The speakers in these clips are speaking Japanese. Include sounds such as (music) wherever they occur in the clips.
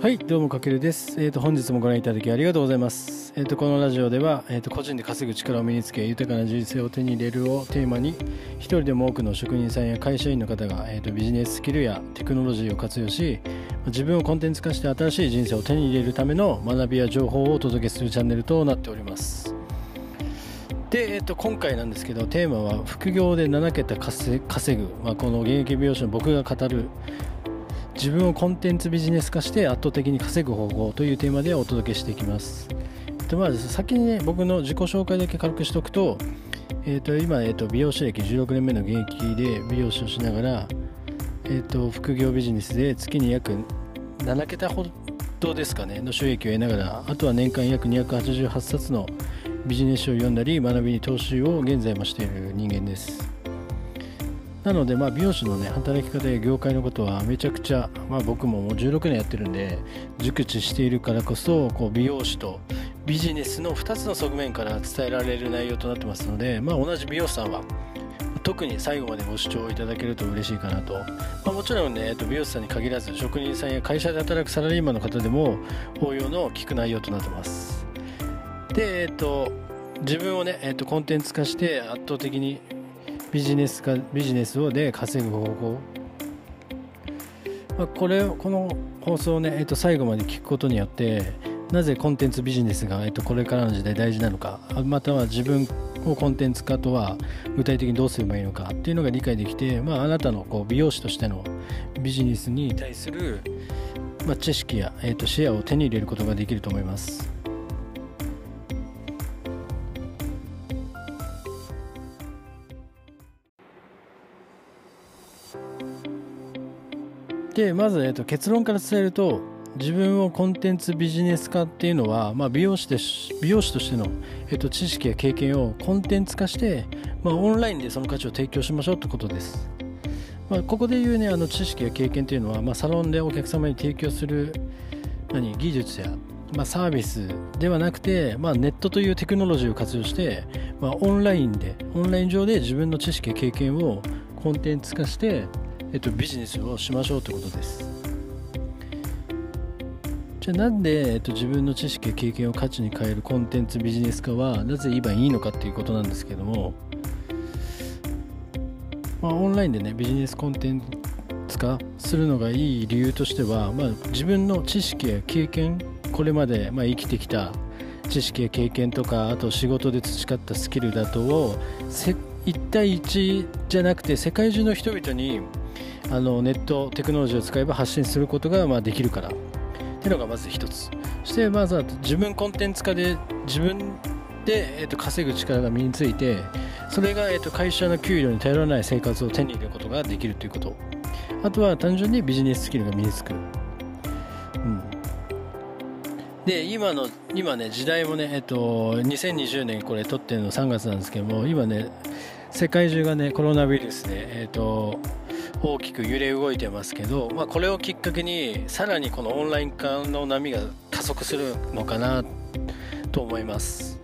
はい、どうもかけるです。えっ、と本日もご覧いただきありがとうございます。えっ、とこのラジオではえっ、と個人で稼ぐ力を身につけ豊かな人生を手に入れるをテーマに一人でも多くの職人さんや会社員の方がえっ、とビジネススキルやテクノロジーを活用し自分をコンテンツ化して新しい人生を手に入れるための学びや情報をお届けするチャンネルとなっております。で、えっと今回なんですけどテーマは副業で7桁稼ぐ、まあ、この現役美容師の僕が語る自分をコンテンツビジネス化して圧倒的に稼ぐ方法というテーマでお届けしていきます。でまず先にね僕の自己紹介だけ軽くしておくと,、えー、と今、えー、と美容師歴16年目の現役で美容師をしながら、えー、と副業ビジネスで月に約7桁ほどですかねの収益を得ながらあとは年間約288冊のビジネス書を読んだり学びに投資を現在もしている人間です。なので、まあ、美容師の、ね、働き方や業界のことはめちゃくちゃ、まあ、僕ももう16年やってるんで熟知しているからこそこう美容師とビジネスの2つの側面から伝えられる内容となってますので、まあ、同じ美容師さんは特に最後までご視聴いただけると嬉しいかなと、まあ、もちろんね、えっと、美容師さんに限らず職人さんや会社で働くサラリーマンの方でも応用の聞く内容となってます。で、えっと、自分をね、えっと、コンテンツ化して圧倒的にビジネスかビジネスをで稼ぐ方法、まあ、これこの放送をね、えっと、最後まで聞くことによってなぜコンテンツビジネスが、えっと、これからの時代大事なのかまたは自分をコンテンツ化とは具体的にどうすればいいのかっていうのが理解できて、まあ、あなたのこう美容師としてのビジネスに対する、まあ、知識や、えっと、視野を手に入れることができると思います。でまず、えー、と結論から伝えると自分をコンテンツビジネス化っていうのは、まあ、美容師で美容師としての、えー、と知識や経験をコンテンツ化して、まあ、オンラインでその価値を提供しましょうってことです、まあ、ここで言う、ね、あの知識や経験っていうのは、まあ、サロンでお客様に提供する何技術や、まあ、サービスではなくて、まあ、ネットというテクノロジーを活用して、まあ、オンラインでオンライン上で自分の知識や経験をコンテンツ化してえっと、ビジネスをしましょうということです。じゃあなんで、えっと、自分の知識や経験を価値に変えるコンテンツビジネス化はなぜ今いいのかっていうことなんですけども、まあ、オンラインでねビジネスコンテンツ化するのがいい理由としては、まあ、自分の知識や経験これまで、まあ、生きてきた知識や経験とかあと仕事で培ったスキルだとを1対1じゃなくて世界中の人々にあのネットテクノロジーを使えば発信することがまあできるから。っていうのがまず一つ。そしてまずは自分コンテンツ化で自分で、えー、と稼ぐ力が身についてそれが、えー、と会社の給料に頼らない生活を手に入れることができるということ。あとは単純にビジネススキルが身につく、うん、で今の今ね時代もねえっ、と2020年これ撮ってるの3月なんですけども今ね世界中がねコロナウイルスでえっ、と大きく揺れ動いてますけど、まあ、これをきっかけにさらにこのオンライン化の波が加速するのかなと思います。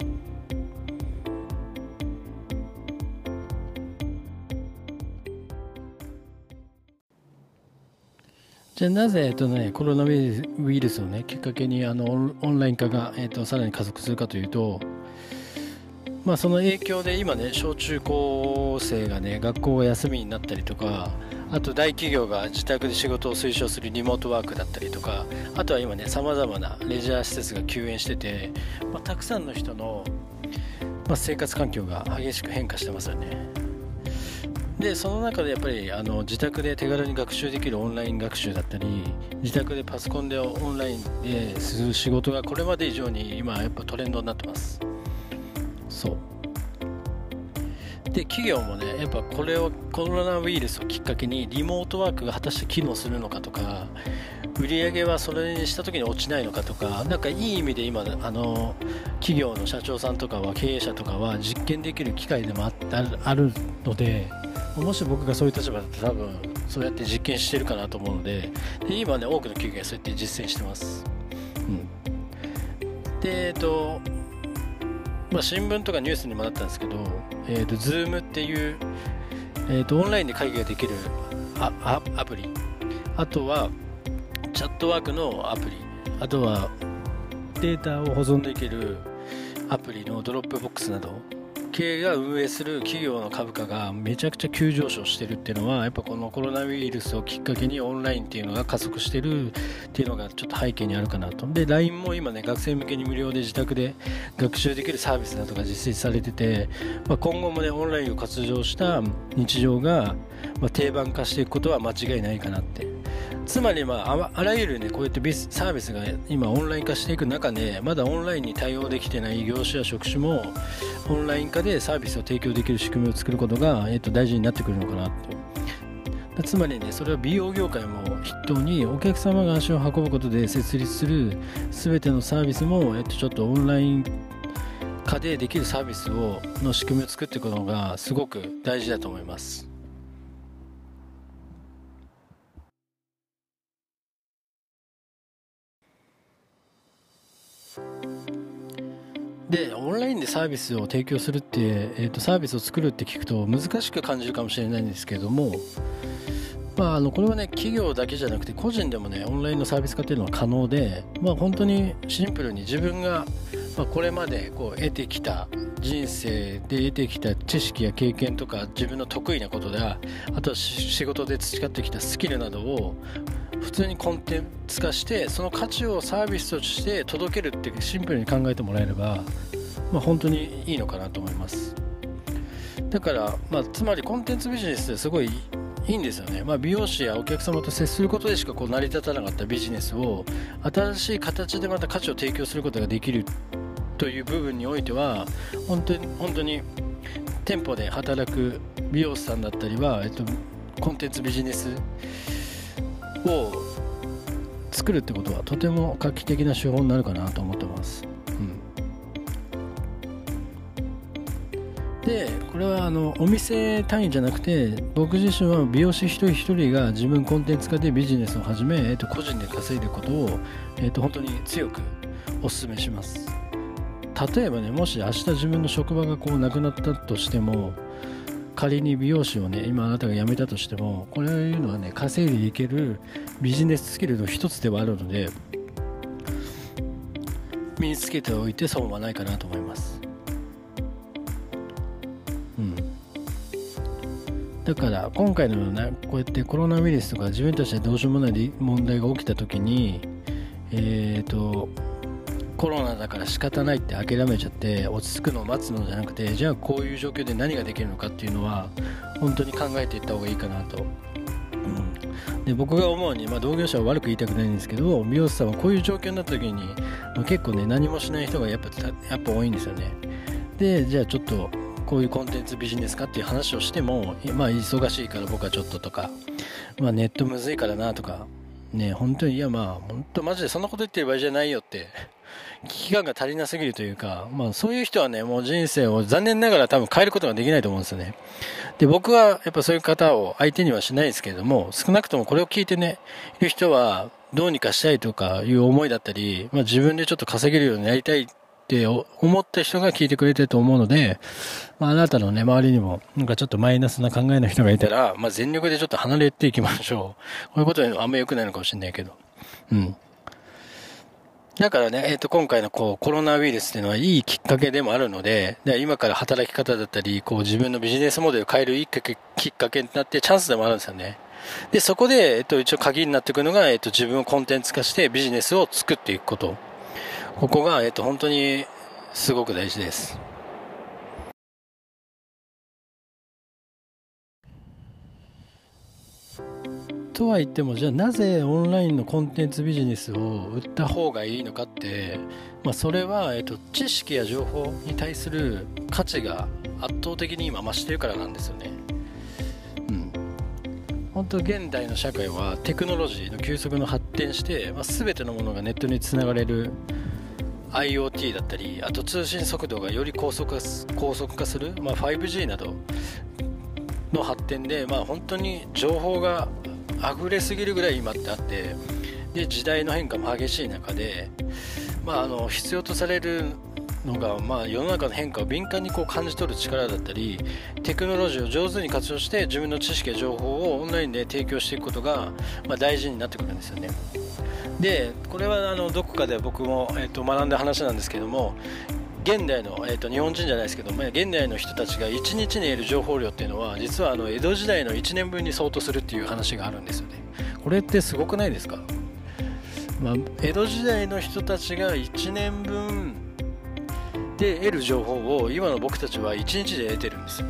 じゃあなぜ、えっとね、コロナウイルスを、ね、きっかけにあのオンライン化が、えっと、さらに加速するかというと、まあ、その影響で今ね小中高生がね学校が休みになったりとかあと大企業が自宅で仕事を推奨するリモートワークだったりとかあとは今ねさまざまなレジャー施設が休園してて、まあ、たくさんの人の、まあ、生活環境が激しく変化してますよね。でその中でやっぱりあの自宅で手軽に学習できるオンライン学習だったり自宅でパソコンでオンラインでする仕事がこれまで以上に今やっぱトレンドになってます。そう。で企業もねやっぱこれをコロナウイルスをきっかけにリモートワークが果たして機能するのかとか売り上げはそれにした時に落ちないのかとかなんかいい意味で今あの企業の社長さんとかは経営者とかは実験できる機会でもああるのでもし僕がそういう立場だったら多分そうやって実験してるかなと思うのでで今ね多くの企業がそうやって実践してます、うん、でえっとまあ、新聞とかニュースにもなったんですけど、えーと、Zoom っていう、えーと、オンラインで会議ができるアプリ。あとは Chatwork のアプリ。あとはデータを保存できるアプリの Dropbox など。系が運営する企業の株価がめちゃくちゃ急上昇してるっていうのはやっぱこのコロナウイルスをきっかけにオンラインっていうのが加速してるっていうのがちょっと背景にあるかなと。で LINE も今ね学生向けに無料で自宅で学習できるサービスなどが実施されてて、まあ、今後もねオンラインを活用した日常が、定番化していくことは間違いないかなって。つまり、まあ、あらゆる、ね、こうやってビスサービスが今オンライン化していく中でまだオンラインに対応できてない業種や職種もオンライン化でサービスを提供できる仕組みを作ることが、えー、と大事になってくるのかなとつまりねそれは美容業界も筆頭にお客様が足を運ぶことで設立する全てのサービスも、えー、とちょっとオンライン化でできるサービスをの仕組みを作っていくのがすごく大事だと思います。でオンラインでサービスを提供するって、えーと、サービスを作るって聞くと難しく感じるかもしれないんですけれども、まあ、あのこれはね企業だけじゃなくて個人でもねオンラインのサービス化っていうのは可能で、まあ、本当にシンプルに自分が、まあ、これまでこう得てきた人生で得てきた知識や経験とか自分の得意なことだあとは仕事で培ってきたスキルなどを普通にコンテンツ化してその価値をサービスとして届けるってシンプルに考えてもらえれば、まあ、本当にいいのかなと思います。だから、まあ、つまりコンテンツビジネスってすごいいいんですよね、まあ、美容師やお客様と接することでしかこう成り立たなかったビジネスを新しい形でまた価値を提供することができるという部分においては本当に本当に店舗で働く美容師さんだったりは、えっと、コンテンツビジネスを作るってことはとても画期的な手法になるかなと思ってます。うん、でこれはあのお店単位じゃなくて僕自身は美容師一人一人が自分コンテンツ化でビジネスを始め、えー、と個人で稼いでいくことを、えー、と本当に強くお勧めします例えばねもし明日自分の職場がこうなくなったとしても仮に美容師をね今あなたが辞めたとしてもこれいうのはね稼いでいけるビジネススキルの一つではあるので身につけておいて損はないかなと思います。うん。だから今回のようなこうやってコロナウイルスとか自分たちでどうしようもない問題が起きた時にえっ、ー、とコロナだから仕方ないって諦めちゃって落ち着くのを待つのじゃなくてじゃあこういう状況で何ができるのかっていうのは本当に考えていった方がいいかなと、うん、で僕が思うに、まあ、同業者は悪く言いたくないんですけど美容師さんはこういう状況になった時に、まあ、結構ね何もしない人がやっぱやっぱ多いんですよね。でじゃあちょっとこういうコンテンツビジネスかっていう話をしてもまあ忙しいから僕はちょっととか、まあ、ネットむずいからなとかね本当にいやまあ本当マジでそんなこと言ってる場合じゃないよって (laughs) 危機感が足りなすぎるというか、まあそういう人はね、もう人生を残念ながら多分変えることができないと思うんですよね。で、僕はやっぱそういう方を相手にはしないですけれども、少なくともこれを聞いてね、いる人はどうにかしたいとかいう思いだったり、まあ自分でちょっと稼げるようになりたいって思った人が聞いてくれてると思うので、まあ、あなたのね、周りにも、なんかちょっとマイナスな考えの人がいたら、まあ、全力でちょっと離れていきましょう。こういうことはあんま良くないのかもしれないけど。うん。だからね、えっ、ー、と、今回のこう、コロナウイルスっていうのはいいきっかけでもあるので、で今から働き方だったり、こう、自分のビジネスモデルを変えるいいきっかけになってチャンスでもあるんですよね。で、そこで、えっ、ー、と、一応鍵になってくるのが、えっ、ー、と、自分をコンテンツ化してビジネスを作っていくこと。ここが、えっ、と、本当にすごく大事です。とは言ってもじゃあなぜオンラインのコンテンツビジネスを売った方がいいのかって、まあ、それは、えっと、知識や情報に対する価値が圧倒的に今増してるからなんですよね。うん、本当現代の社会はテクノロジーの急速の発展して、まあ、全てのものがネットにつながれる IoT だったりあと通信速度がより高速化高速化する、まあ、5G などの発展で、まあ、本当に情報が溢れすぎるぐらい今ってあってで時代の変化も激しい中で、まあ、あの必要とされるのが、まあ、世の中の変化を敏感にこう感じ取る力だったりテクノロジーを上手に活用して自分の知識や情報をオンラインで提供していくことが、まあ、大事になってくるんですよね。でこれはあのどこかで僕も、えー、と学んだ話なんですけども現代の、えー、と日本人じゃないですけど、まあ、現代の人たちが1日に得る情報量っていうのは実はあの江戸時代の1年分に相当するっていう話があるんですよね。これってすごくないですか？まあ、江戸時代の人たちが1年分で得る情報を今の僕たちは1日で得てるんですよ。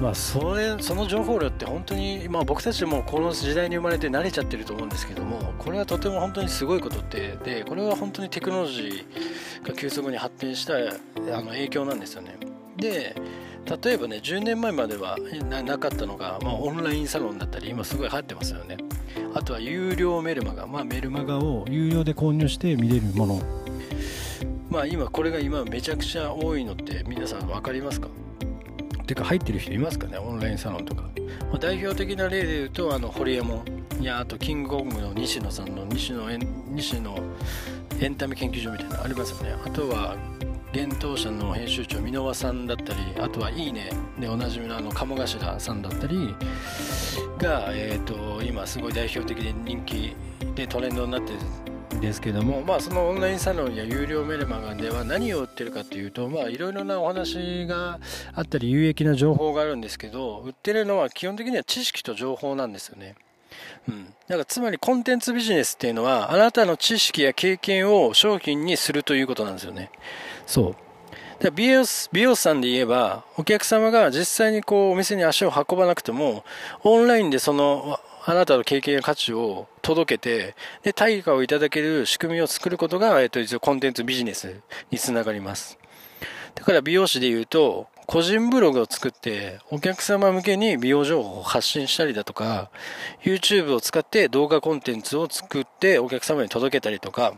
まあそれその情報量って本当に、まあ、僕たちもこの時代に生まれて慣れちゃってると思うんですけどもこれはとても本当にすごいことってでこれは本当にテクノロジーが急速に発展したあの影響なんですよね。で例えばね10年前まではなかったのが、まあ、オンラインサロンだったり今すごい流行ってますよね。あとは有料メルマガ、まあ、メルマガを有料で購入して見れるもの。まあ今これが今めちゃくちゃ多いのって皆さん分かりますか？てか入ってる人いますかね？オンラインサロンとか、まあ、代表的な例で言うとあのホリエモンやあとキングコングの西野さんの西野西野エンタメ研究所みたいなのありますよね。あとは幻冬舎の編集長箕輪さんだったりあとはいいねでおなじみのあの鴨頭さんだったりが、えーと、今すごい代表的で人気でトレンドになってですけども、まあ、そのオンラインサロンや有料メルマガでは何を売ってるかっていうといろいろなお話があったり有益な情報があるんですけど売ってるのは基本的には知識と情報なんですよね。うん、だからつまりコンテンツビジネスっていうのはあなたの知識や経験を商品にするということなんですよね。そう。で美容美容師さんで言えば、お客様が実際にこうお店に足を運ばなくても、オンラインでそのあなたの経験や価値を届けて、で、対価をいただける仕組みを作ることが、えっと、一応コンテンツビジネスにつながります。だから美容師で言うと、個人ブログを作って、お客様向けに美容情報を発信したりだとか、YouTube を使って動画コンテンツを作ってお客様に届けたりとか、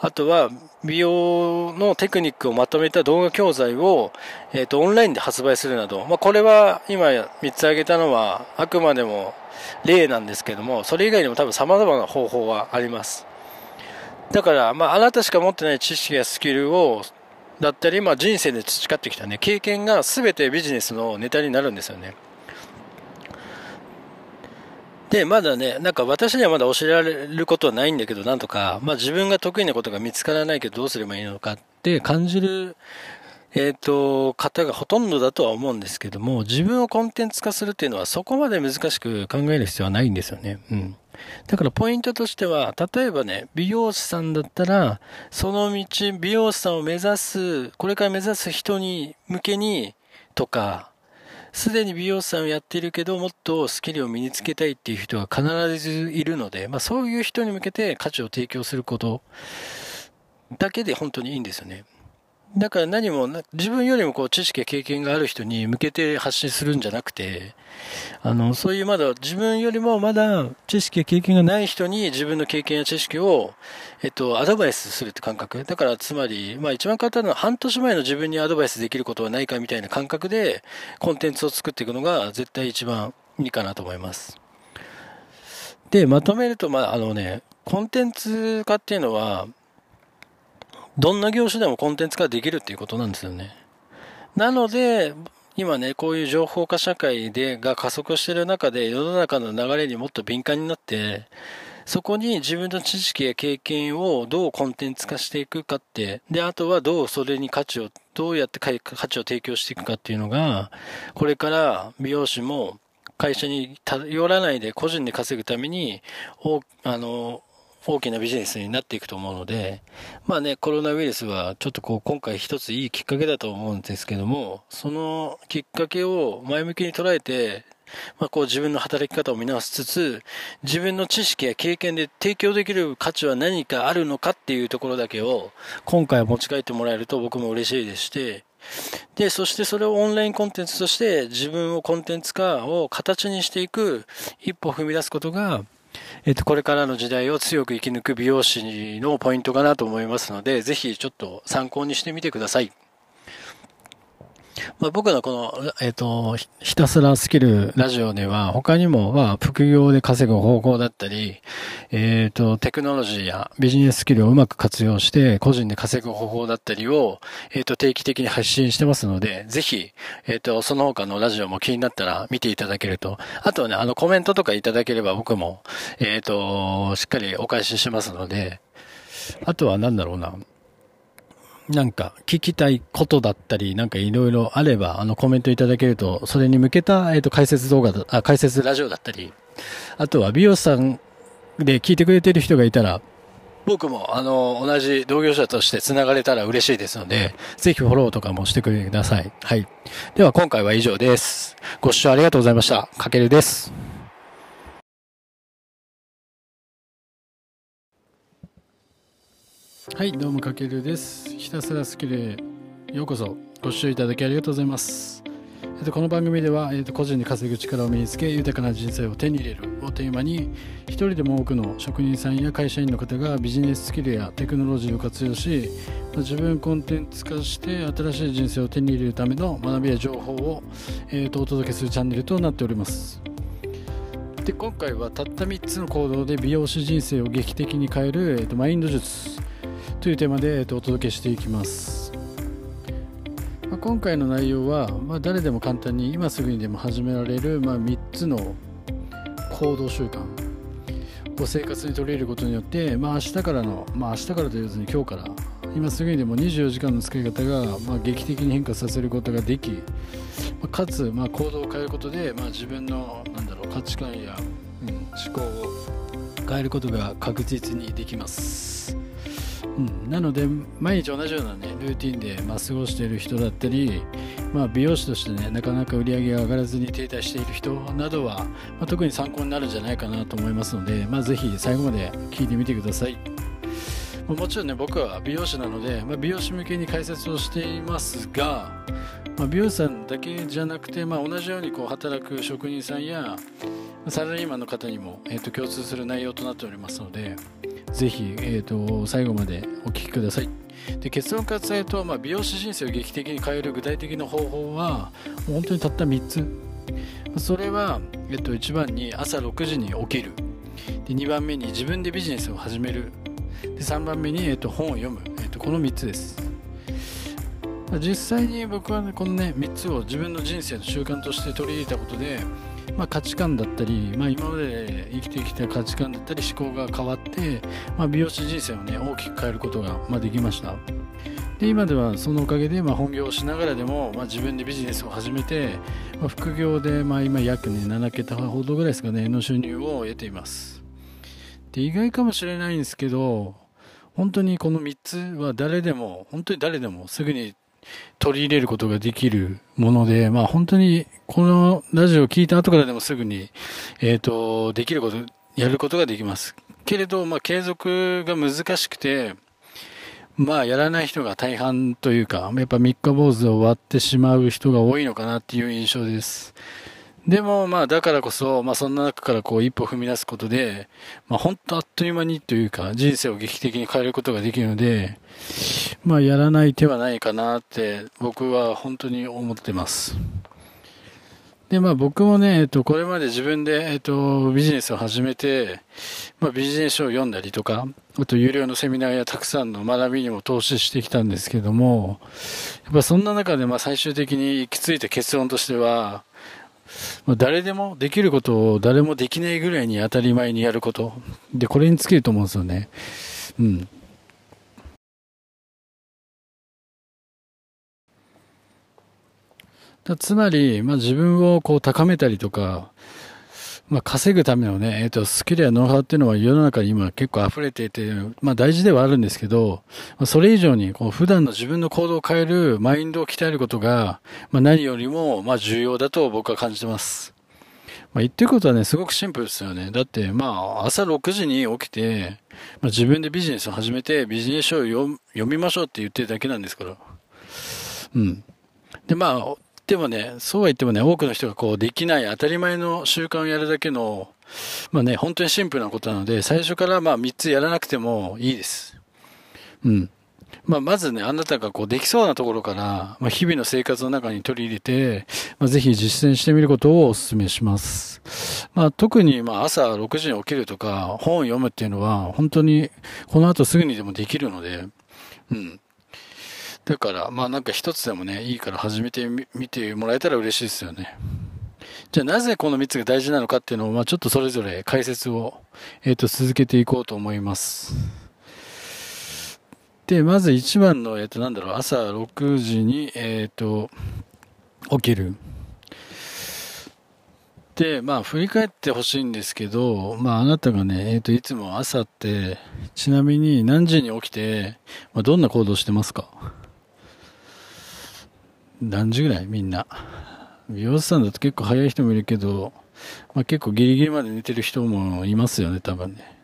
あとは美容のテクニックをまとめた動画教材を、えっ、ー、と、オンラインで発売するなど、まあ、これは今3つ挙げたのはあくまでも例なんですけども、それ以外にも多分様々な方法はあります。だから、まあ、あなたしか持ってない知識やスキルを、だったり、まあ、人生で培ってきたね、経験が全てビジネスのネタになるんですよね。で、まだね、なんか私にはまだ教えられることはないんだけど、なんとか、まあ自分が得意なことが見つからないけどどうすればいいのかって感じる、えっ、ー、と、方がほとんどだとは思うんですけども、自分をコンテンツ化するっていうのはそこまで難しく考える必要はないんですよね。うん。だからポイントとしては、例えばね、美容師さんだったら、その道、美容師さんを目指す、これから目指す人に向けに、とか、すでに美容師さんをやっているけど、もっとスキルを身につけたいっていう人が必ずいるので、まあそういう人に向けて価値を提供することだけで本当にいいんですよね。だから何も、自分よりもこう知識や経験がある人に向けて発信するんじゃなくて、あの、そういうまだ自分よりもまだ知識や経験がない人に自分の経験や知識を、えっと、アドバイスするって感覚。だからつまり、まあ一番簡単なのは半年前の自分にアドバイスできることはないかみたいな感覚でコンテンツを作っていくのが絶対一番いいかなと思います。で、まとめると、まああのね、コンテンツ化っていうのは、どんな業種でもコンテンツ化できるっていうことなんですよね。なので、今ね、こういう情報化社会でが加速してる中で、世の中の流れにもっと敏感になって、そこに自分の知識や経験をどうコンテンツ化していくかって、で、あとはどうそれに価値を、どうやって価値を提供していくかっていうのが、これから美容師も会社に頼らないで個人で稼ぐために、あの、大きなビジネスになっていくと思うので、まあね、コロナウイルスはちょっとこう今回一ついいきっかけだと思うんですけども、そのきっかけを前向きに捉えて、まあ、こう自分の働き方を見直しつつ、自分の知識や経験で提供できる価値は何かあるのかっていうところだけを、今回持ち帰ってもらえると僕も嬉しいでして、で、そしてそれをオンラインコンテンツとして自分をコンテンツ化を形にしていく一歩を踏み出すことが、えっと、これからの時代を強く生き抜く美容師のポイントかなと思いますので、ぜひちょっと参考にしてみてください。まあ、僕のこの、えっ、ー、と、ひたすらスキルラジオでは、他にも、まあ、副業で稼ぐ方法だったり、えっ、ー、と、テクノロジーやビジネススキルをうまく活用して、個人で稼ぐ方法だったりを、えっ、ー、と、定期的に発信してますので、ぜひ、えっ、と、その他のラジオも気になったら見ていただけると、あとはね、あの、コメントとかいただければ僕も、えっ、と、しっかりお返ししますので、あとは何だろうな。なんか聞きたいことだったり、なんかいろいろあれば、あのコメントいただけると、それに向けた、えっ、と、解説動画だ、あ、解説ラジオだったり、あとは美容師さんで聞いてくれてる人がいたら、僕も、あの、同じ同業者として繋がれたら嬉しいですので、ぜひフォローとかもしてくれてください。はい。では今回は以上です。ご視聴ありがとうございました。かけるです。はいどうもかけるです。ひたすら好きでようこそ。ご視聴いただきありがとうございます、えっと、この番組では、えっと、個人で稼ぐ力を身につけ豊かな人生を手に入れるをテーマに一人でも多くの職人さんや会社員の方がビジネススキルやテクノロジーを活用し自分コンテンツ化して新しい人生を手に入れるための学びや情報を、えっと、お届けするチャンネルとなっております。で今回はたった3つの行動で美容師人生を劇的に変える、えっと、マインド術。というテーマで、えー、とお届けしていきます、まあ、今回の内容は、まあ、誰でも簡単に今すぐにでも始められる、まあ、3つの行動習慣を生活に取り入れることによって、まあ、明日からの、まあ、明日からと言わずに今日から今すぐにでも24時間の使い方が、まあ、劇的に変化させることができ、まあ、かつ、まあ、行動を変えることで、まあ、自分のなんだろう価値観や、うん、思考を変えることが確実にできます。うん、なので毎日同じような、ね、ルーティンで、まあ、過ごしている人だったり、まあ、美容師としてねなかなか売り上げが上がらずに停滞している人などは、まあ、特に参考になるんじゃないかなと思いますので、まあ、ぜひ最後まで聞いてみてください。もちろんね僕は美容師なので、まあ、美容師向けに解説をしていますが、まあ、美容師さんだけじゃなくて、まあ、同じようにこう働く職人さんやサラリーマンの方にも、えーと、共通する内容となっておりますので、ぜひ、えーと、最後までお聞きください。で結論から伝えると、まあ、美容師人生を劇的に変える具体的な方法は本当にたった3つ。それは、えっと、1番に朝6時に起きる。で2番目に自分でビジネスを始める。で3番目に、えっと、本を読む、えっと、この3つです。実際に僕は、ね、このね3つを自分の人生の習慣として取り入れたことでまあ、価値観だったり、まあ、今まで生きてきた価値観だったり思考が変わって、まあ、美容師人生をね大きく変えることが、ま、できました。で今ではそのおかげで、ま、本業をしながらでも、ま、自分でビジネスを始めて、ま、副業で、まあ、今約、ね、7桁ほどぐらいですかねの収入を得ています。で意外かもしれないんですけど本当にこの3つは誰でも本当に誰でもすぐに取り入れることができるもので、まあ本当にこのラジオを聞いた後からでもすぐに、えっ、ー、と、できること、やることができます。けれど、まあ継続が難しくて、まあやらない人が大半というか、やっぱ三日坊主を割ってしまう人が多いのかなっていう印象です。でも、まあ、だからこそ、まあ、そんな中からこう、一歩踏み出すことで、まあ、本当あっという間にというか、人生を劇的に変えることができるので、まあ、やらない手はないかなって、僕は本当に思ってます。で、まあ僕もね、えっと、これまで自分で、えっと、ビジネスを始めて、まあビジネス書を読んだりとか、あと有料のセミナーやたくさんの学びにも投資してきたんですけども、やっぱそんな中で、まあ最終的に行き着いた結論としては、誰でもできることを誰もできないぐらいに当たり前にやること。で、これに尽きると思うんですよね。うん。つまり、まあ、自分をこう高めたりとか、まあ、稼ぐためのね、えっ、ー、と、スキルやノウハウっていうのは世の中に今結構溢れていて、まあ大事ではあるんですけど、まあそれ以上に、こう、普段の自分の行動を変えるマインドを鍛えることが、まあ何よりも、まあ重要だと僕は感じてます。まあ言ってることはね、すごくシンプルですよね。だって、まあ朝6時に起きて、まあ自分でビジネスを始めて、ビジネス書を読みましょうって言ってるだけなんですから。うん。で、まあ、でもね、そうは言ってもね、多くの人がこうできない当たり前の習慣をやるだけの、まあね、本当にシンプルなことなので、最初からまあ3つやらなくてもいいです。うん。まあ、まずね、あなたがこうできそうなところから、まあ、日々の生活の中に取り入れて、まあ、ぜひ実践してみることをお勧めします。まあ、特に、まあ、朝6時に起きるとか、本を読むっていうのは、本当に、この後すぐにでもできるので、うん。だから、まあ、なんか一つでもね、いいから始めてみてもらえたら嬉しいですよね。じゃあなぜこの3つが大事なのかっていうのを、まあ、ちょっとそれぞれ解説を、えっ、ー、と、続けていこうと思います。で、まず一番の、えっ、ー、と、なんだろう、朝6時に、えっ、ー、と、起きる。で、まあ、振り返ってほしいんですけど、まあ、あなたがね、えっ、と、いつも朝って、ちなみに何時に起きて、まあ、どんな行動してますか？何時ぐらいみんな。美容師さんだと結構早い人もいるけど、まあ、結構ギリギリまで寝てる人もいますよね、多分ね。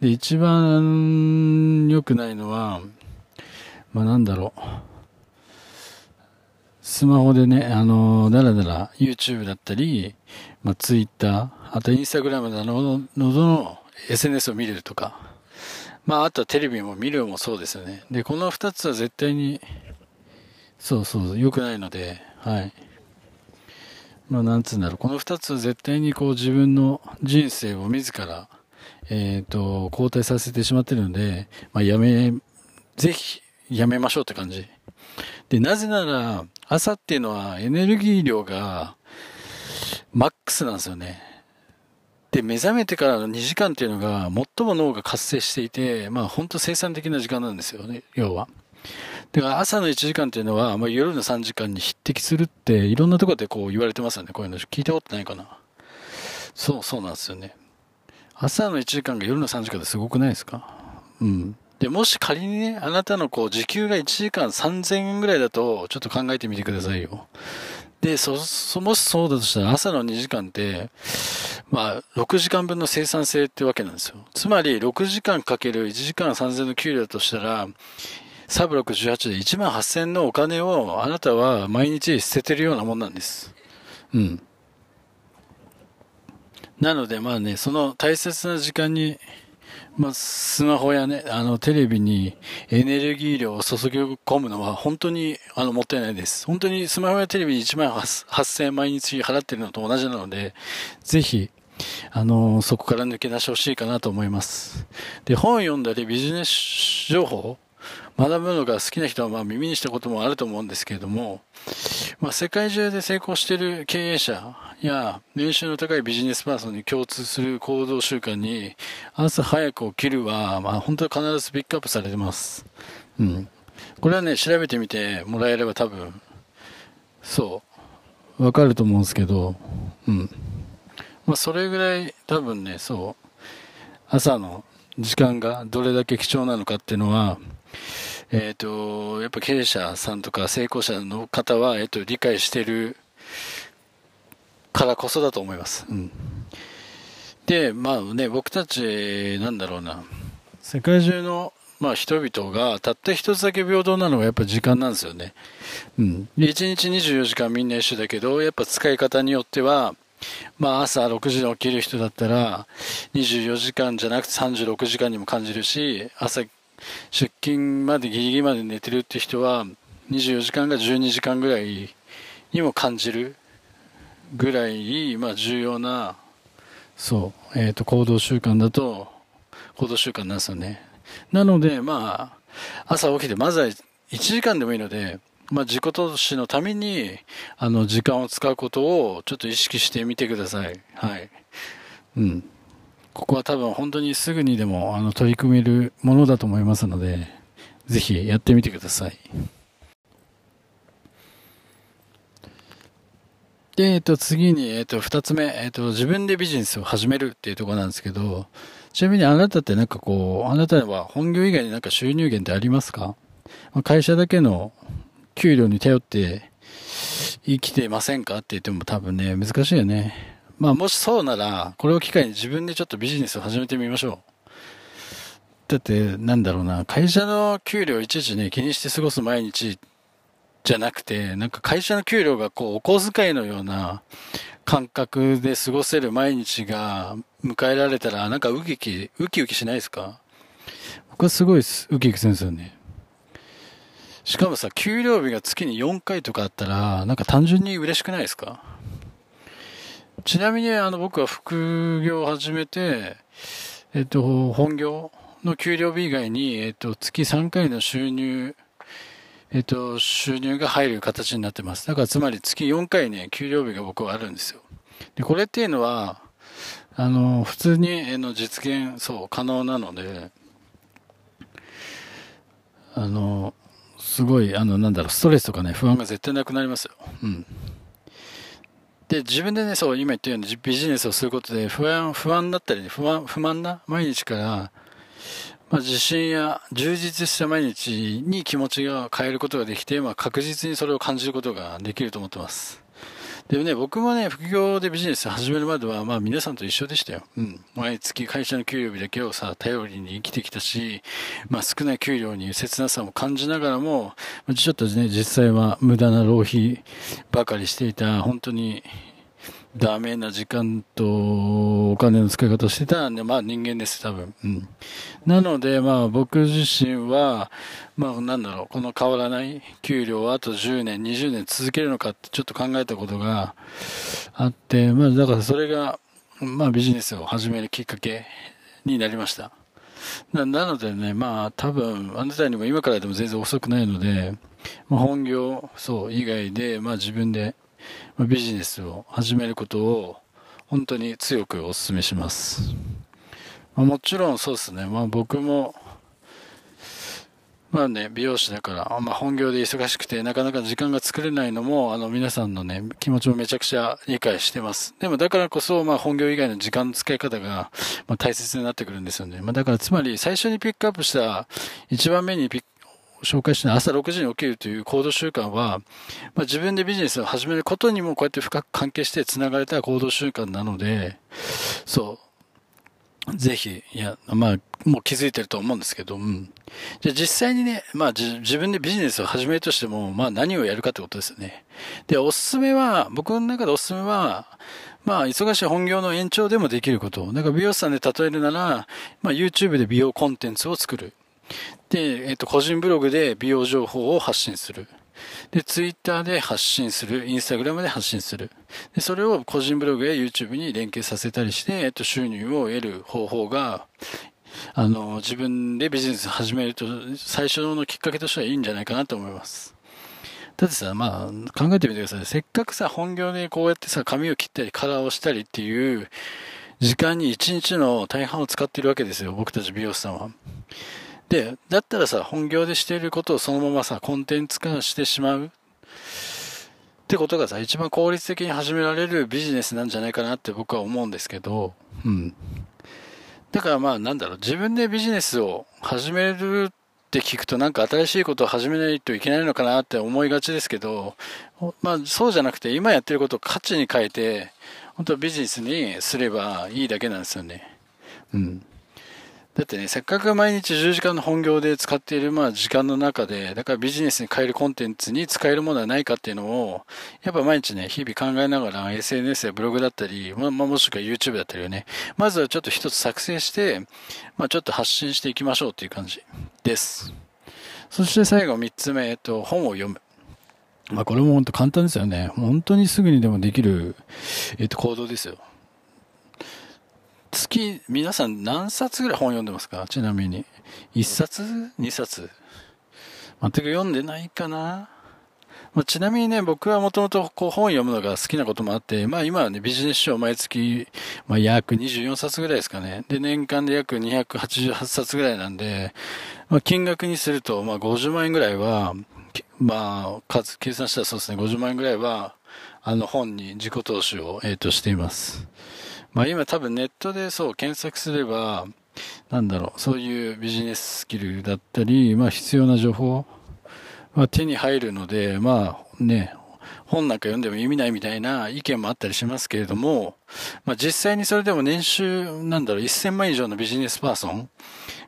で、一番良くないのは、まあなんだろう。スマホでね、あの、だらだら YouTube だったり、まあ Twitter、あと Instagram などの SNS を見るとか、まああとはテレビも見るもそうですよね。で、この二つは絶対に、そうそう良くないので、はい。まあ、なんつうんだろう、この二つ絶対にこう自分の人生を自ら、えっ、ー、と、交代させてしまってるので、まあ、やめ、ぜひ、やめましょうって感じ。で、なぜなら、朝っていうのはエネルギー量が、マックスなんですよね。で、目覚めてからの2時間っていうのが、最も脳が活性していて、まあ、本当生産的な時間なんですよね、要は。だから朝の1時間っていうのは、まあ、夜の3時間に匹敵するって、いろんなところでこう言われてますよね。こういうの聞いたことないかな。そう、そうなんですよね。朝の1時間が夜の3時間ってすごくないですか？うん。で、もし仮にね、あなたのこう、時給が1時間3000円ぐらいだと、ちょっと考えてみてくださいよ。で、そ、そ、もしそうだとしたら朝の2時間って、まあ、6時間分の生産性ってわけなんですよ。つまり、6時間かける1時間3000の給料だとしたら、サブ618で1万8000のお金をあなたは毎日捨ててるようなもんなんです。うん。なのでまあね、その大切な時間に、まあ、スマホやね、あの、テレビにエネルギー量を注ぎ込むのは本当に、あの、もったいないです。本当にスマホやテレビに1万8000円毎日払ってるのと同じなので、ぜひ、あの、そこから抜け出してほしいかなと思います。で、本を読んだりビジネス情報学ぶのが好きな人はまあ耳にしたこともあると思うんですけれども、まあ、世界中で成功している経営者や年収の高いビジネスパーソンに共通する行動習慣に朝早く起きるは、まあ、本当は必ずピックアップされてます。うん。これはね、調べてみてもらえれば多分、そう、わかると思うんですけど、うん。まあ、それぐらい多分ね、そう、朝の時間がどれだけ貴重なのかっていうのは、えっ、ー、と、やっぱ経営者さんとか成功者の方は、えっ、ー、と、理解してるからこそだと思います。うん。で、まあね、僕たち、なんだろうな、世界中の、まあ人々がたった一つだけ平等なのがやっぱ時間なんですよね。うん。1日24時間みんな一緒だけど、やっぱ使い方によっては、まあ朝6時に起きる人だったら24時間じゃなくて36時間にも感じるし朝出勤までギリギリまで寝てるって人は24時間が12時間ぐらいにも感じるぐらい、まあ、重要なそう、えーと、行動習慣だと行動習慣なんですよね。なのでまあ朝起きてまずは1時間でもいいので、まあ、自己投資のためにあの時間を使うことをちょっと意識してみてください。はい。うん。ここは多分本当にすぐにでもあの取り組めるものだと思いますので、ぜひやってみてください。で、えっと、次に、えっと、二つ目、えっと、自分でビジネスを始めるっていうところなんですけど、ちなみにあなたってなんかこう、あなたは本業以外になんか収入源ってありますか？会社だけの給料に頼って生きていませんか？って言っても多分ね、難しいよね。まあもしそうなら、これを機会に自分でちょっとビジネスを始めてみましょう。だって、なんだろうな、会社の給料いちいちね、気にして過ごす毎日じゃなくて、なんか会社の給料がこう、お小遣いのような感覚で過ごせる毎日が迎えられたら、なんかウキウキ、ウキウキしないですか？僕はすごいウキウキするんですよね。しかもさ、給料日が月に4回とかあったら、なんか単純に嬉しくないですか？ちなみに、あの、僕は副業を始めて、えっと、本業の給料日以外に、えっと、月3回の収入、えっと、収入が入る形になってます。だからつまり月4回ね、給料日が僕はあるんですよ。で、これっていうのは、あの、普通に、えの、実現、そう、可能なので、あの、すごい、あの、なんだろう、ストレスとかね、不安が絶対なくなりますよ。うん。で、自分でね、そう、今言ったようにビジネスをすることで、不安、不安だったり、ね、不安、不満な毎日から、まあ、自信や充実した毎日に気持ちが変えることができて、まあ、確実にそれを感じることができると思ってます。でもね、僕もね、副業でビジネス始めるまでは、まあ皆さんと一緒でしたよ。うん。毎月会社の給料日だけをさ、頼りに生きてきたし、まあ少ない給料に切なさも感じながらも、ちょっとね、実際は無駄な浪費ばかりしていた、本当にダメな時間とお金の使い方をしてたんで、まあ人間です、多分。うん。なので、まあ僕自身は、まあなんだろう、この変わらない給料をあと10年、20年続けるのかってちょっと考えたことがあって、まあだからそれが、まあビジネスを始めるきっかけになりました。ななのでね、まあ多分、あなたにも今からでも全然遅くないので、まあ、本業、そう、以外で、まあ自分でビジネスを始めることを本当に強くお勧めします。まあ、もちろんそうですね、まあ、僕も、まあね、美容師だから、ま、本業で忙しくてなかなか時間が作れないのも、あの皆さんのね、気持ちもめちゃくちゃ理解してます。でもだからこそ、まあ本業以外の時間の使い方が、まあ、大切になってくるんですよね。まあだからつまり最初にピックアップした一番目にピック紹介した朝6時に起きるという行動習慣は、まあ、自分でビジネスを始めることにもこうやって深く関係して繋がれた行動習慣なので、そう、ぜひ、いや、まあ、もう気づいてると思うんですけど、うん。じゃ実際にね、まあ自分でビジネスを始めるとしても、まあ何をやるかってことですよね。で、おすすめは、僕の中でおすすめは、まあ、忙しい本業の延長でもできること。だか美容師さんで例えるなら、まあ YouTube で美容コンテンツを作る。で、えっと、個人ブログで美容情報を発信する。で、ツイッターで発信する。インスタグラムで発信する。で、それを個人ブログや YouTube に連携させたりして、えっと、収入を得る方法が、あの、自分でビジネス始めると、最初のきっかけとしてはいいんじゃないかなと思います。だってさ、まあ、考えてみてください。せっかくさ、本業でこうやってさ、髪を切ったり、カラーをしたりっていう時間に一日の大半を使っているわけですよ。僕たち美容師さんは。で、だったらさ、本業でしていることをそのままさ、コンテンツ化してしまうってことがさ、一番効率的に始められるビジネスなんじゃないかなって僕は思うんですけど、うん。だからまあなんだろう、自分でビジネスを始めるって聞くとなんか新しいことを始めないといけないのかなって思いがちですけど、まあそうじゃなくて今やってることを価値に変えて、本当ビジネスにすればいいだけなんですよね。うん。だってね、せっかく毎日10時間の本業で使っている、まあ、時間の中で、だからビジネスに変えるコンテンツに使えるものはないかっていうのを、やっぱ毎日ね、日々考えながら SNS やブログだったり、まあ、もしくは YouTube だったりをね、まずはちょっと一つ作成して、まあ、ちょっと発信していきましょうっていう感じです。そして最後3つ目、えっと、本を読む。まあ、これも本当簡単ですよね。本当にすぐにでもできる、えっと、行動ですよ。月、皆さん何冊ぐらい本読んでますか？ちなみに。1冊 ?2 冊全く読んでないかな？まあ、ちなみにね、僕はもともとこう本読むのが好きなこともあって、まあ今はね、ビジネス書毎月、まあ約24冊ぐらいですかね。で、年間で約288冊ぐらいなんで、まあ金額にすると、まあ50万円ぐらいは、まあ数、計算したらそうですね、50万円ぐらいは、あの本に自己投資を、えっ、としています。まあ今多分ネットでそう検索すれば、なんだろう、そういうビジネススキルだったり、まあ必要な情報は手に入るので、まあね、本なんか読んでも意味ないみたいな意見もあったりしますけれども、まあ実際にそれでも年収、なんだろう、1000万以上のビジネスパーソン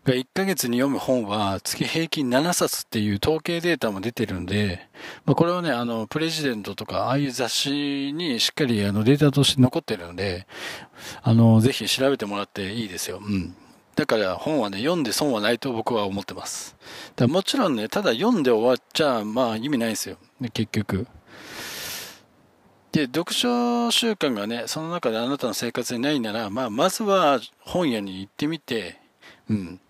が1ヶ月に読む本は月平均7冊っていう統計データも出てるんで、まあ、これはね、あの、プレジデントとか、ああいう雑誌にしっかりあのデータとして残ってるので、あの、ぜひ調べてもらっていいですよ。うん。だから本はね、読んで損はないと僕は思ってます。だもちろんね、ただ読んで終わっちゃ、まあ意味ないですよ。ね、結局。で、読書習慣がね、その中であなたの生活にないなら、まあ、まずは本屋に行ってみて、うん。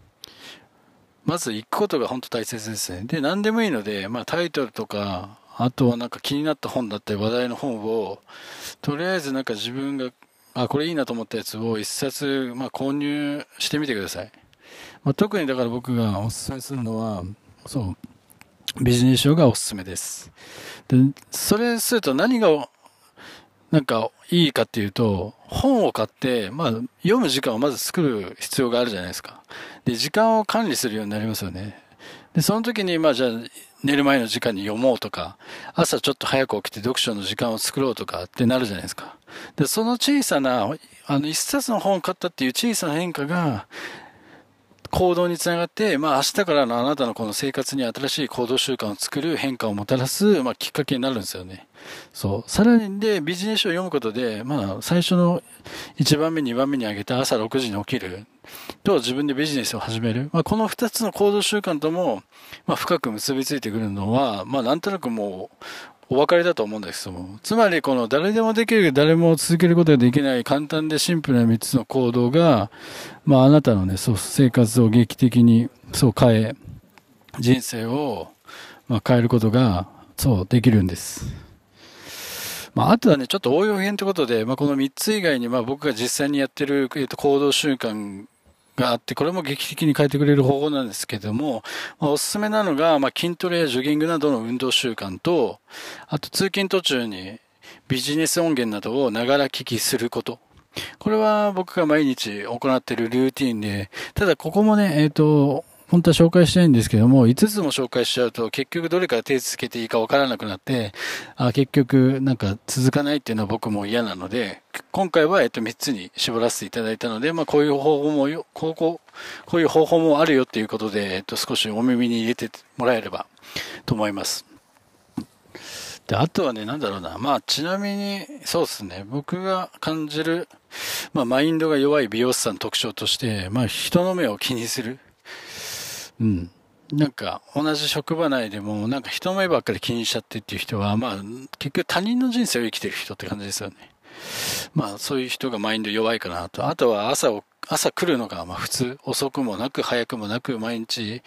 まず行くことが本当大切ですね。で、何でもいいので、まあ、タイトルとか、あとはなんか気になった本だったり話題の本を、とりあえずなんか自分が、あ、これいいなと思ったやつを一冊、まあ、購入してみてください。まあ、特にだから僕がおすすめするのは、そう、ビジネス書がおすすめです。で、それすると何がなんかいいかっていうと、本を買って、まあ、読む時間をまず作る必要があるじゃないですか。で、時間を管理するようになりますよね。で、その時に、まあ、じゃあ、寝る前の時間に読もうとか、朝ちょっと早く起きて読書の時間を作ろうとかってなるじゃないですか。で、その小さな、あの、一冊の本を買ったっていう小さな変化が、行動につながって、まあ明日からのあなたのこの生活に新しい行動習慣を作る変化をもたらす、まあきっかけになるんですよね。そう。さらにで、ビジネス書を読むことで、まあ最初の1番目、2番目に挙げた朝6時に起きると自分でビジネスを始める。まあこの2つの行動習慣とも、まあ深く結びついてくるのは、まあなんとなくもう、お別れだと思うんですけども。つまり、この誰でもできる、誰も続けることができない簡単でシンプルな3つの行動が、まあ、あなたのね、そう、生活を劇的に、そう変え、人生を、まあ、変えることが、そう、できるんです。まあ、あとはね、ちょっと応用編ということで、まあ、この3つ以外に、まあ、僕が実際にやってる、えっと、行動習慣があって、これも劇的に変えてくれる方法なんですけども、まあ、おすすめなのが、まあ、筋トレやジョギングなどの運動習慣と、あと通勤途中にビジネス音源などをながら聞きすること。これは僕が毎日行っているルーティンで、ただここもね、えっ、ー、と、本当は紹介したいんですけども、5つも紹介しちゃうと結局どれから手つけていいかわからなくなって、あ結局なんか続かないっていうのは僕も嫌なので、今回はえっと3つに絞らせていただいたので、まあこういう方法もよ、こうこう、こういう方法もあるよっていうことで、えっと少しお耳に入れてもらえればと思います。で、あとはね、なんだろうな。まあ、ちなみに、そうですね。僕が感じる、まあ、マインドが弱い美容師さんの特徴として、まあ、人の目を気にする。うん。なんか、同じ職場内でも、なんか人の目ばっかり気にしちゃってっていう人は、まあ、結局他人の人生を生きてる人って感じですよね。まあ、そういう人がマインド弱いかなと。あとは朝を、朝来るのが、まあ普通、遅くもなく、早くもなく、毎日、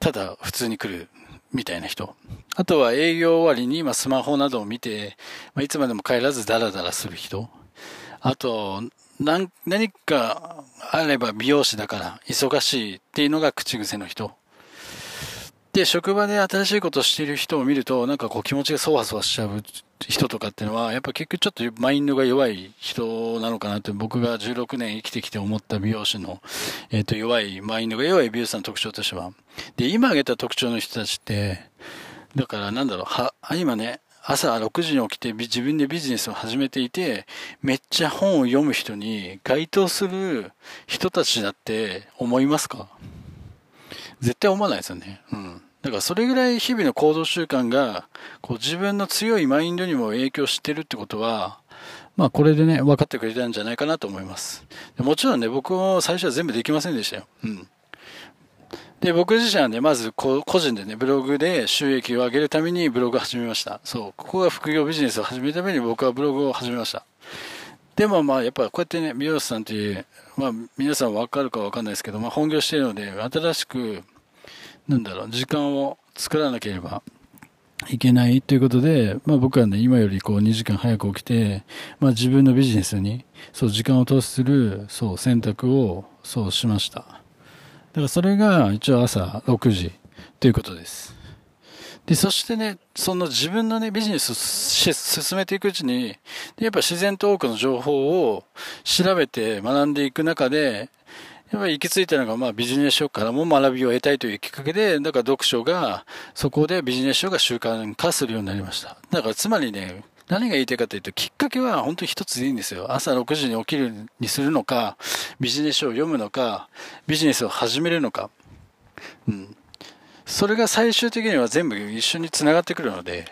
ただ普通に来る、みたいな人。あとは営業終わりに、まあスマホなどを見て、まあいつまでも帰らずダラダラする人。あと、何、何かあれば美容師だから忙しいっていうのが口癖の人。で、職場で新しいことをしている人を見ると、なんかこう気持ちがそわそわしちゃう人とかっていうのは、やっぱ結局ちょっとマインドが弱い人なのかなって僕が16年生きてきて思った美容師の、えっ、ー、と弱い、マインドが弱い美容師さんの特徴としては。で、今挙げた特徴の人たちって、だからなんだろう、は、今ね、朝6時に起きて自分でビジネスを始めていて、めっちゃ本を読む人に該当する人たちだって思いますか？絶対思わないですよね。うん。だからそれぐらい日々の行動習慣が、こう自分の強いマインドにも影響してるってことは、まあこれでね、分かってくれたんじゃないかなと思います。もちろんね、僕も最初は全部できませんでしたよ。うん。で、僕自身はね、まず個人でね、ブログで収益を上げるためにブログを始めました。そう、ここが副業ビジネスを始めるために僕はブログを始めました。でもまあやっぱこうやってね、美容師さんっていう、まあ皆さんわかるかわかんないですけど、まあ本業しているので、新しく、なんだろう、時間を作らなければいけないということで、まあ僕はね、今よりこう2時間早く起きて、まあ自分のビジネスに、そう時間を投資する、そう選択を、そうしました。だからそれが一応朝6時ということです。で、そしてね、その自分のね、ビジネスを進めていくうちに、やっぱ自然と多くの情報を調べて学んでいく中で、やっぱり行き着いたのが、まあビジネス書からも学びを得たいというきっかけで、だから読書が、そこでビジネス書が習慣化するようになりました。だからつまりね、何が言いたいかというと、きっかけは本当に一つでいいんですよ。朝6時に起きるにするのか、ビジネス書を読むのか、ビジネスを始めるのか。うん。それが最終的には全部一緒に繋がってくるので、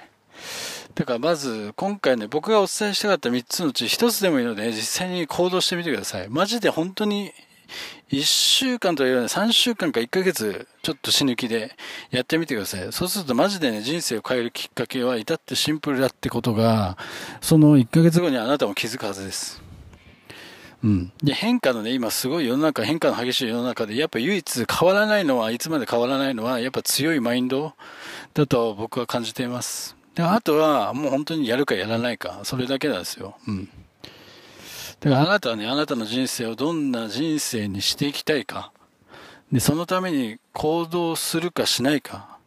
だからまず、今回ね、僕がお伝えしたかった3つのうち1つでもいいので、実際に行動してみてください。マジで本当に1週間というより3週間か1ヶ月、ちょっと死ぬ気でやってみてください。そうするとマジでね、人生を変えるきっかけは至ってシンプルだってことが、その1ヶ月後にあなたも気づくはずです。うん。で、変化のね、今すごい世の中、変化の激しい世の中で、やっぱ唯一変わらないのは、いつまで変わらないのは、やっぱ強いマインドだと僕は感じています。で、あとは、もう本当にやるかやらないか、それだけなんですよ。うん。だからあなたはね、あなたの人生をどんな人生にしていきたいか。で、そのために行動するかしないか。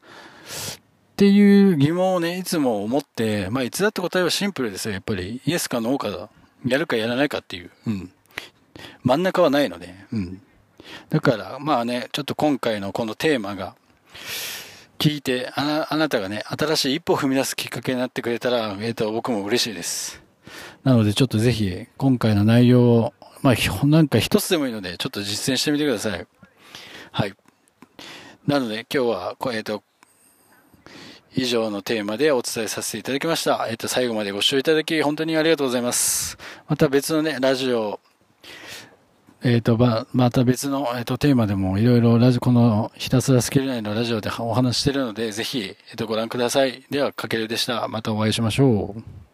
っていう疑問をね、いつも思って、まあ、いつだって答えはシンプルですよ、やっぱり。イエスかノーかだ。やるかやらないかっていう。うん。真ん中はないので、うん。だから、まあね、ちょっと今回のこのテーマが、聞いて、あな、あなたがね、新しい一歩を踏み出すきっかけになってくれたら、えっ、ー、と、僕も嬉しいです。なので、ちょっとぜひ、今回の内容を、まあ、なんか一つでもいいので、ちょっと実践してみてください。はい。なので、今日は、えっ、ー、と、以上のテーマでお伝えさせていただきました。えっ、ー、と、最後までご視聴いただき、本当にありがとうございます。また別のね、ラジオ、えっ、ー、と、ま、また別の、えっ、ー、と、テーマでもいろいろラジ、このひたすらスキル内のラジオでお話しているので、ぜひ、えっ、ー、と、ご覧ください。では、かけるでした。またお会いしましょう。